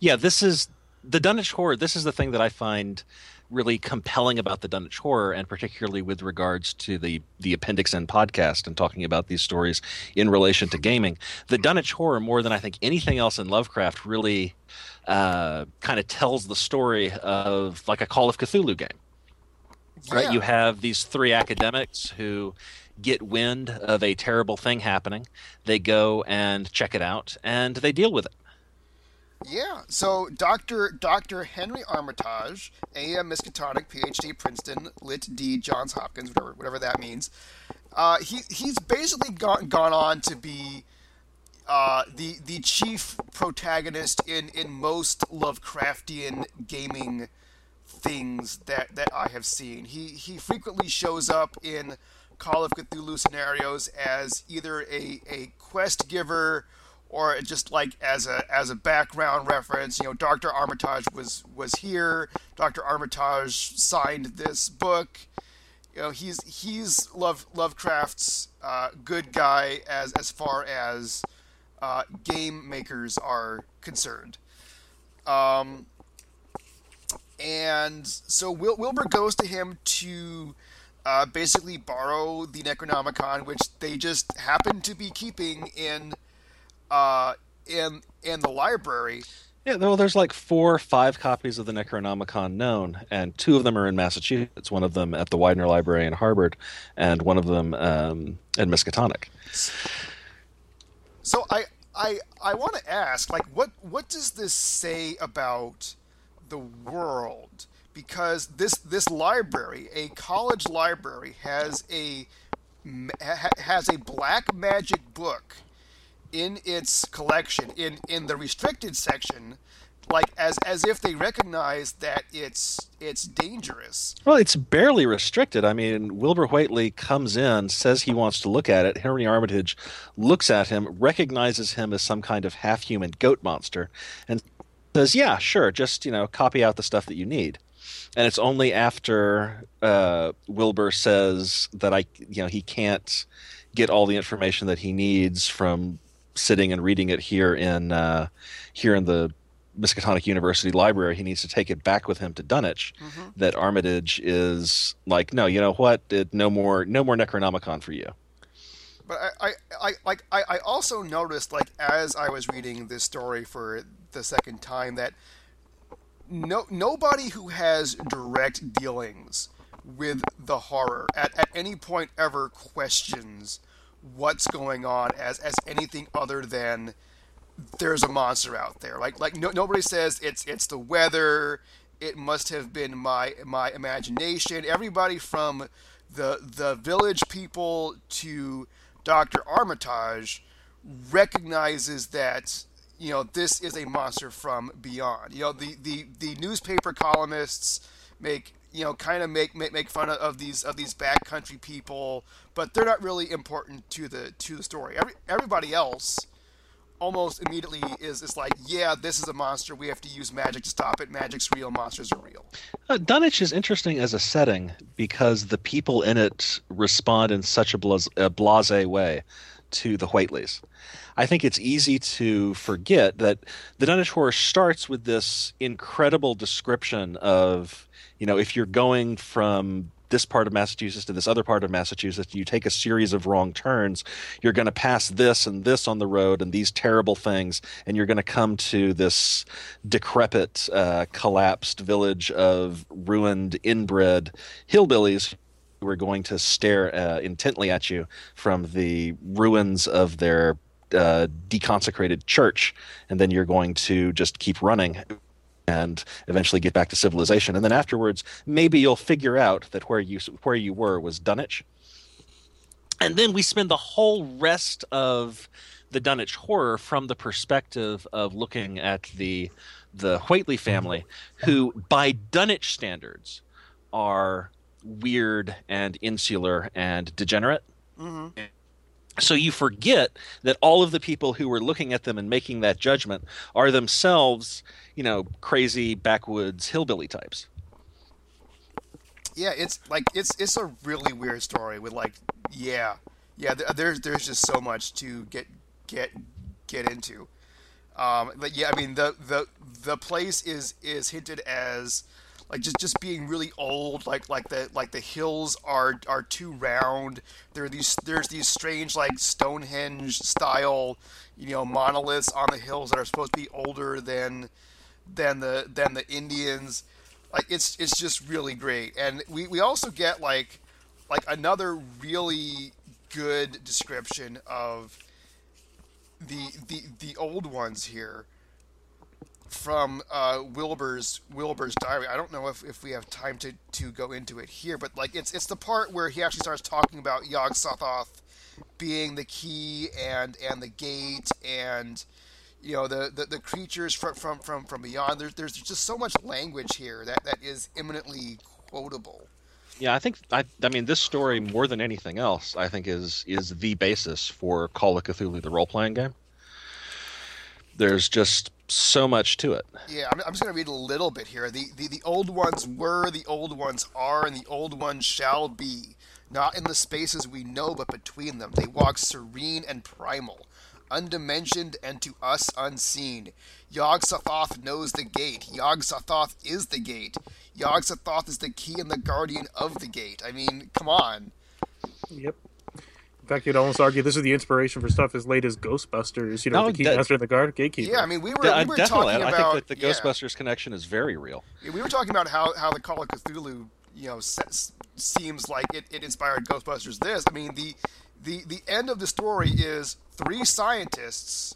Yeah, this is the Dunwich horror. This is the thing that I find really compelling about the Dunwich horror, and particularly with regards to the the Appendix N podcast and talking about these stories in relation to gaming. The Dunwich horror, more than I think anything else in Lovecraft, really uh, kind of tells the story of like a Call of Cthulhu game. Yeah. Right, you have these three academics who get wind of a terrible thing happening. They go and check it out, and they deal with it. Yeah. So Dr. Dr. Henry Armitage, A.M. Miskatonic, Ph.D. Princeton, Lit D. Johns Hopkins, whatever whatever that means. Uh, he he's basically gone gone on to be uh, the the chief protagonist in in most Lovecraftian gaming things that that I have seen. He he frequently shows up in Call of Cthulhu scenarios as either a, a quest giver or just like as a as a background reference. You know, Doctor Armitage was was here. Doctor Armitage signed this book. You know, he's he's Love Lovecraft's uh, good guy as as far as uh, game makers are concerned. Um, and so Wil- Wilbur goes to him to uh, basically borrow the Necronomicon, which they just happen to be keeping in uh, in in the library. Yeah, well, there's like four or five copies of the Necronomicon known, and two of them are in Massachusetts. One of them at the Widener Library in Harvard, and one of them um, at Miskatonic. So I I I want to ask, like, what what does this say about the world? Because this this library, a college library, has a has a black magic book in its collection in in the restricted section like as as if they recognize that it's it's dangerous. Well, it's barely restricted. I mean, Wilbur Whateley comes in, says he wants to look at it. Henry Armitage looks at him, recognizes him as some kind of half-human goat monster, and says, "Yeah, sure, just you know, copy out the stuff that you need." And it's only after uh, Wilbur says that I, you know, he can't get all the information that he needs from sitting and reading it here in uh, here in the Miskatonic University Library. He needs to take it back with him to Dunwich. Mm-hmm. That Armitage is like, no, you know what? It, no more, no more Necronomicon for you. But I, I, I, like, I, I also noticed, like, as I was reading this story for the second time, that no, nobody who has direct dealings with the horror at, at any point ever questions what's going on as as anything other than there's a monster out there. Like like no, nobody says it's it's the weather. It must have been my my imagination. Everybody from the the village people to Doctor Armitage recognizes that you know this is a monster from beyond. You know the the the newspaper columnists make you know kind of make, make make fun of these of these backcountry people, but they're not really important to the to the story. Every, everybody else almost immediately is is like, yeah, this is a monster. We have to use magic to stop it. Magic's real. Monsters are real. Uh, Dunwich is interesting as a setting because the people in it respond in such a, blase, a blasé way to the Whateleys. I think it's easy to forget that the Dunwich Horror starts with this incredible description of, you know, if you're going from this part of Massachusetts to this other part of Massachusetts, you take a series of wrong turns, you're going to pass this and this on the road and these terrible things, and you're going to come to this decrepit, uh, collapsed village of ruined, inbred hillbillies who are going to stare uh, intently at you from the ruins of their uh, deconsecrated church, and then you're going to just keep running and eventually get back to civilization. And then afterwards, maybe you'll figure out that where you where you were was Dunwich. And then we spend the whole rest of the Dunwich horror from the perspective of looking at the the Whateley family, who by Dunwich standards are weird and insular and degenerate. Mm-hmm. So you forget that all of the people who were looking at them and making that judgment are themselves, you know, crazy backwoods hillbilly types. Yeah, it's like it's it's a really weird story with like yeah, yeah. There's there's just so much to get get get into. Um, but yeah, I mean the the the place is is hinted as like just just being really old like like the like the hills are are too round. There are these there's these strange like stonehenge style you know monoliths on the hills that are supposed to be older than than the than the indians. Like it's it's just really great. And we we also get like like another really good description of the the the old ones here from uh, Wilbur's Wilbur's diary. I don't know if, if we have time to, to go into it here, but like it's it's the part where he actually starts talking about Yog Sothoth being the key and and the gate and you know the, the, the creatures from, from, from, from beyond. There's there's just so much language here that, that is eminently quotable. Yeah, I think I, I mean this story more than anything else, I think is is the basis for Call of Cthulhu, the role playing game. There's just so much to it. Yeah, I'm, I'm just going to read a little bit here. The, the the old ones were, the old ones are, and the old ones shall be. Not in the spaces we know, but between them. They walk serene and primal, undimensioned and to us unseen. Yog Sothoth knows the gate. Yog Sothoth is the gate. Yog Sothoth is the key and the guardian of the gate. I mean, come on. Yep. In fact, you'd almost argue this is the inspiration for stuff as late as Ghostbusters. You know, No, the that- Keymaster and the guard gatekeeper. Yeah, I mean, we were, Yeah, we were definitely. talking I about. think that the yeah. Ghostbusters connection is very real. Yeah, we were talking about how, how the Call of Cthulhu, you know, se- seems like it, it inspired Ghostbusters. This, I mean, the the the end of the story is three scientists,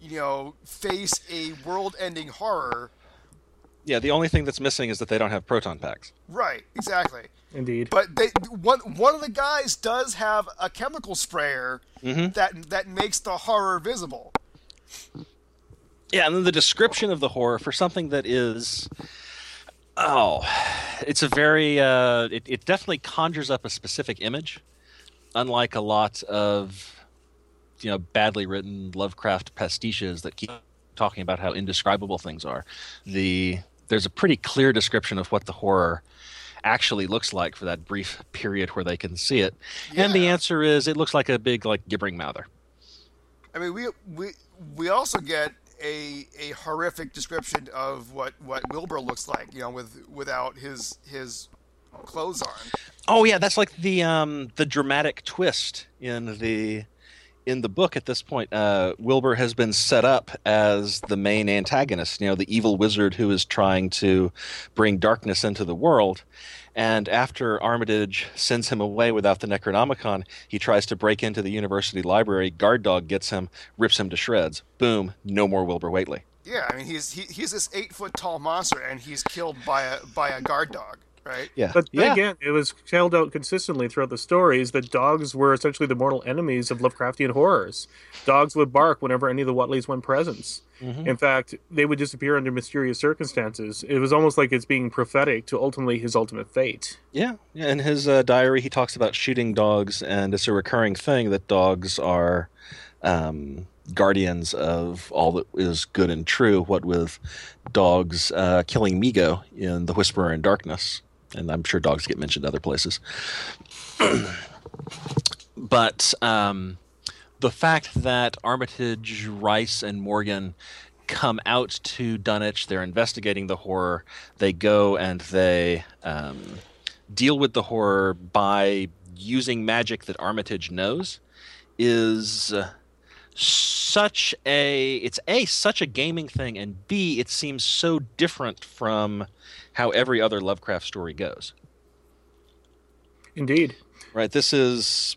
you know, face a world-ending horror. Yeah, the only thing that's missing is that they don't have proton packs. Right, exactly. Indeed. But they one one of the guys does have a chemical sprayer that that makes the horror visible. Yeah, and then the description of the horror for something that is oh, it's a very uh, it, it definitely conjures up a specific image, unlike a lot of you know badly written Lovecraft pastiches that keep talking about how indescribable things are. The there's a pretty clear description of what the horror actually looks like for that brief period where they can see it. And the answer is it looks like a big like gibbering mouther. I mean, we we we also get a a horrific description of what what Wilbur looks like, you know, with without his his clothes on. Oh yeah, that's like the um the dramatic twist in the in the book at this point. Uh, Wilbur has been set up as the main antagonist, you know, the evil wizard who is trying to bring darkness into the world. And after Armitage sends him away without the Necronomicon, he tries to break into the university library. Guard dog gets him, rips him to shreds. Boom, no more Wilbur Whateley. Yeah, I mean, he's he, he's this eight foot tall monster, and he's killed by a by a guard dog, right? Yeah, But yeah. again, it was held out consistently throughout the stories that dogs were essentially the mortal enemies of Lovecraftian horrors. Dogs would bark whenever any of the Whateleys went presence. Mm-hmm. In fact, they would disappear under mysterious circumstances. It was almost like it's being prophetic to ultimately his ultimate fate. Yeah, yeah. In his uh, diary, he talks about shooting dogs, and it's a recurring thing that dogs are um, guardians of all that is good and true. What with dogs uh, killing Mi-Go in The Whisperer in Darkness, and I'm sure dogs get mentioned other places. but um, the fact that Armitage, Rice, and Morgan come out to Dunwich, they're investigating the horror. They go and they um, deal with the horror by using magic that Armitage knows is uh, such a it's a such a gaming thing and b it seems so different from how every other Lovecraft story goes Indeed. right this is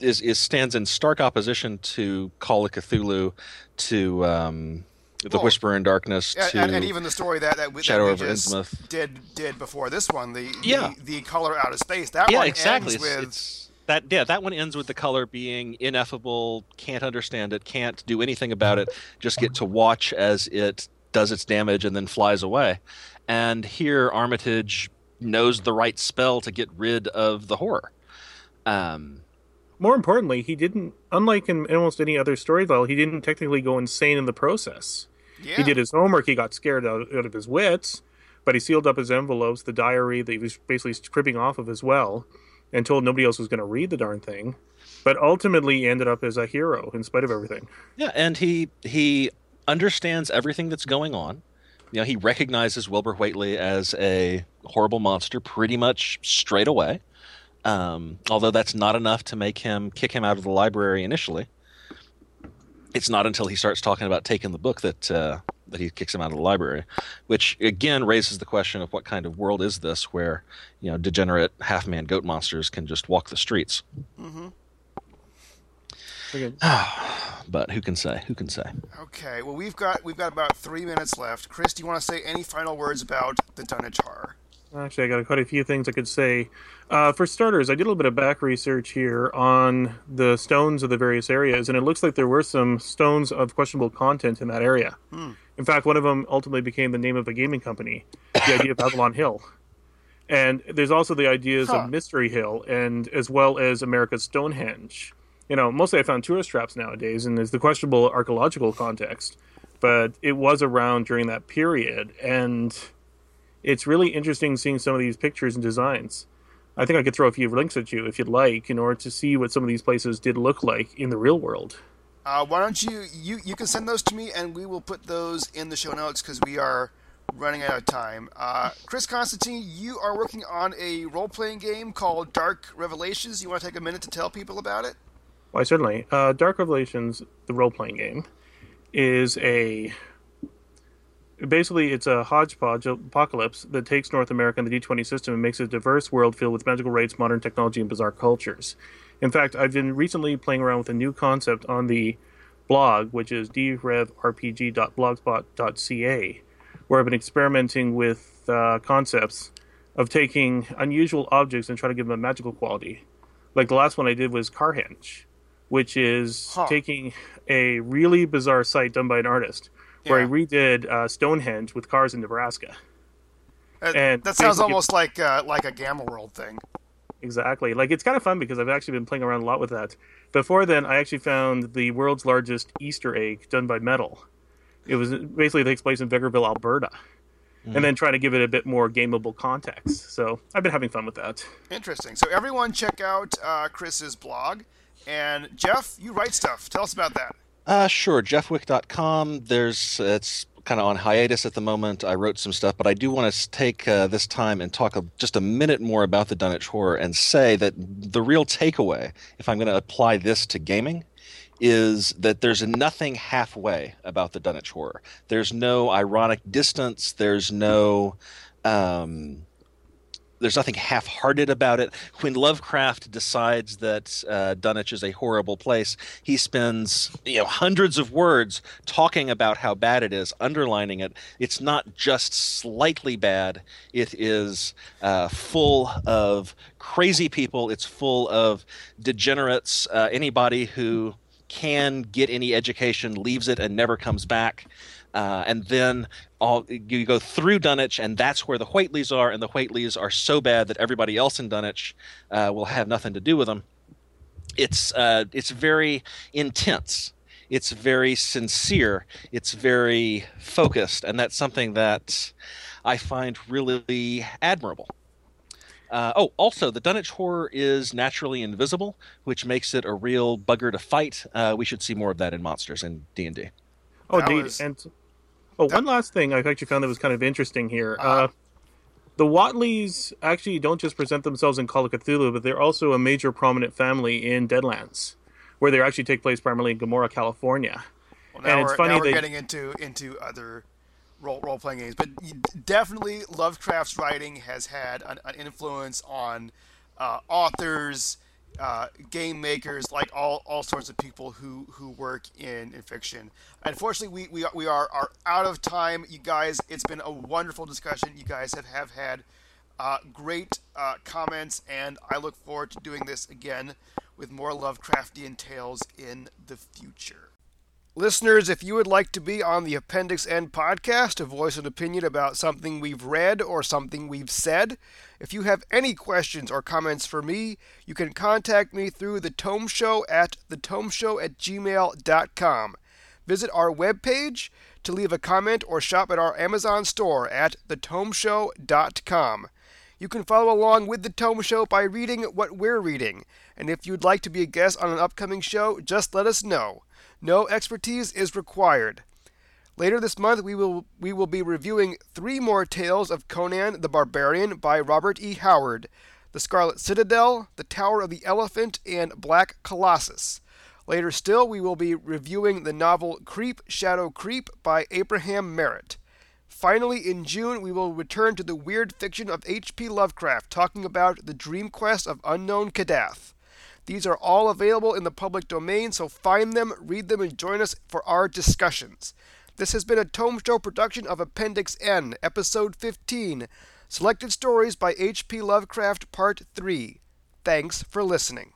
is, is stands in stark opposition to Call of Cthulhu to um, the Well, Whisperer in Darkness And, to and, and even the story that that, we- that Shadow we over just Innsmouth. did did before this one, the Yeah. the, the color out of space. That yeah one exactly ends it's, with it's that yeah that one ends with the color being ineffable can't understand it can't do anything about it just get to watch as it does its damage and then flies away and here armitage knows the right spell to get rid of the horror um More importantly, he didn't, unlike in almost any other story, though, he didn't technically go insane in the process. yeah. He did his homework, he got scared out, out of his wits, but he sealed up his envelopes, the diary that he was basically stripping off of as well, and told nobody else was going to read the darn thing. But ultimately, he ended up as a hero in spite of everything. Yeah, and he he understands everything that's going on. You know, he recognizes Wilbur Whateley as a horrible monster pretty much straight away. Um, although that's not enough to make him kick him out of the library initially. It's not until he starts talking about taking the book that uh, that he kicks him out of the library, which again raises the question of what kind of world is this, where you know degenerate half-man goat monsters can just walk the streets. Again, But who can say? Who can say? Okay, well we've got we've got about three minutes left. Chris, do you want to say any final words about the Dunwich horror? Actually, I got quite a few things I could say. Uh, for starters, I did a little bit of back research here on the stones of the various areas, and it looks like there were some stones of questionable content in that area. Hmm. In fact, one of them ultimately became the name of a gaming company, the idea of Avalon Hill. And there's also the ideas Huh. of Mystery Hill, and as well as America's Stonehenge. You know, mostly I found tourist traps nowadays, and there's the questionable archaeological context. But it was around during that period, and it's really interesting seeing some of these pictures and designs. I think I could throw a few links at you if you'd like, in order to see what some of these places did look like in the real world. Uh, why don't you, you you can send those to me and we will put those in the show notes because we are running out of time. Uh, Chris Constantine, you are working on a role playing game called Dark Revelations. You want to take a minute to tell people about it? Why, certainly. Uh, Dark Revelations, the role playing game, is a. Basically, it's a hodgepodge apocalypse that takes North America and the D20 system and makes a diverse world filled with magical rates, modern technology, and bizarre cultures. In fact, I've been recently playing around with a new concept on the blog, which is drevrpg.blogspot.ca, where I've been experimenting with uh, concepts of taking unusual objects and trying to give them a magical quality. Like the last one I did was Carhenge, which is Huh. taking a really bizarre site done by an artist, where Yeah. he redid uh, Stonehenge with cars in Nebraska. Uh, And that sounds basically- almost like uh, like a Gamma World thing. Exactly. Like it's kind of fun because I've actually been playing around a lot with that. Before then, I actually found the world's largest Easter egg done by metal. It was basically takes place in Vegreville, Alberta, and then trying to give it a bit more gameable context. So I've been having fun with that. Interesting. So everyone, check out uh, Chris's blog. And Jeff, you write stuff. Tell us about that. Uh, sure. JeffWick.com. There's it's kind of on hiatus at the moment. I wrote some stuff, but I do want to take uh, this time and talk a, just a minute more about the Dunwich Horror and say that the real takeaway, if I'm going to apply this to gaming, is that there's nothing halfway about the Dunwich Horror. There's no ironic distance. There's no. Um, there's nothing half-hearted about it. When Lovecraft decides that uh, Dunwich is a horrible place, he spends you know hundreds of words talking about how bad it is, underlining it. It's not just slightly bad; it is uh, full of crazy people. It's full of degenerates. Uh, anybody who can get any education leaves it and never comes back. Uh, and then all you go through Dunwich, and that's where the Whateleys are, and the Whateleys are so bad that everybody else in Dunwich uh, will have nothing to do with them. It's uh, it's very intense. It's very sincere. It's very focused, and that's something that I find really admirable. Uh, oh, also, the Dunwich horror is naturally invisible, which makes it a real bugger to fight. Uh, we should see more of that in monsters and D and D. Oh, That indeed. was- And oh, one last thing I've actually found that was kind of interesting here. Uh-huh. Uh, the Whateleys actually don't just present themselves in Call of Cthulhu, but they're also a major prominent family in Deadlands, where they actually take place primarily in Gomorrah, California. Well, And it's funny now we're getting into into other role role playing games, but definitely Lovecraft's writing has had an, an influence on uh, authors, uh, game makers, like all, all sorts of people who, who work in, in fiction. Unfortunately, we, we, are, we are, are out of time, you guys. It's been a wonderful discussion. You guys have, have had uh, great uh, comments, and I look forward to doing this again with more Lovecraftian tales in the future. Listeners, if you would like to be on the Appendix N podcast to voice an opinion about something we've read or something we've said, if you have any questions or comments for me, you can contact me through the Tome Show at thetomeshow at gmail.com. Visit our webpage to leave a comment or shop at our Amazon store at thetomeshow.com. You can follow along with the Tome Show by reading what we're reading, and if you'd like to be a guest on an upcoming show, just let us know. No expertise is required. Later this month, we will we will be reviewing three more tales of Conan the Barbarian by Robert E. Howard: The Scarlet Citadel, The Tower of the Elephant, and Black Colossus. Later still, we will be reviewing the novel Creep Shadow Creep by Abraham Merritt. Finally, in June, we will return to the weird fiction of H.P. Lovecraft, talking about the dream quest of unknown Kadath. These are all available in the public domain, so find them, read them, and join us for our discussions. This has been a Tome Show production of Appendix N, Episode 15 Selected Stories by H.P. Lovecraft Part 3. Thanks for listening.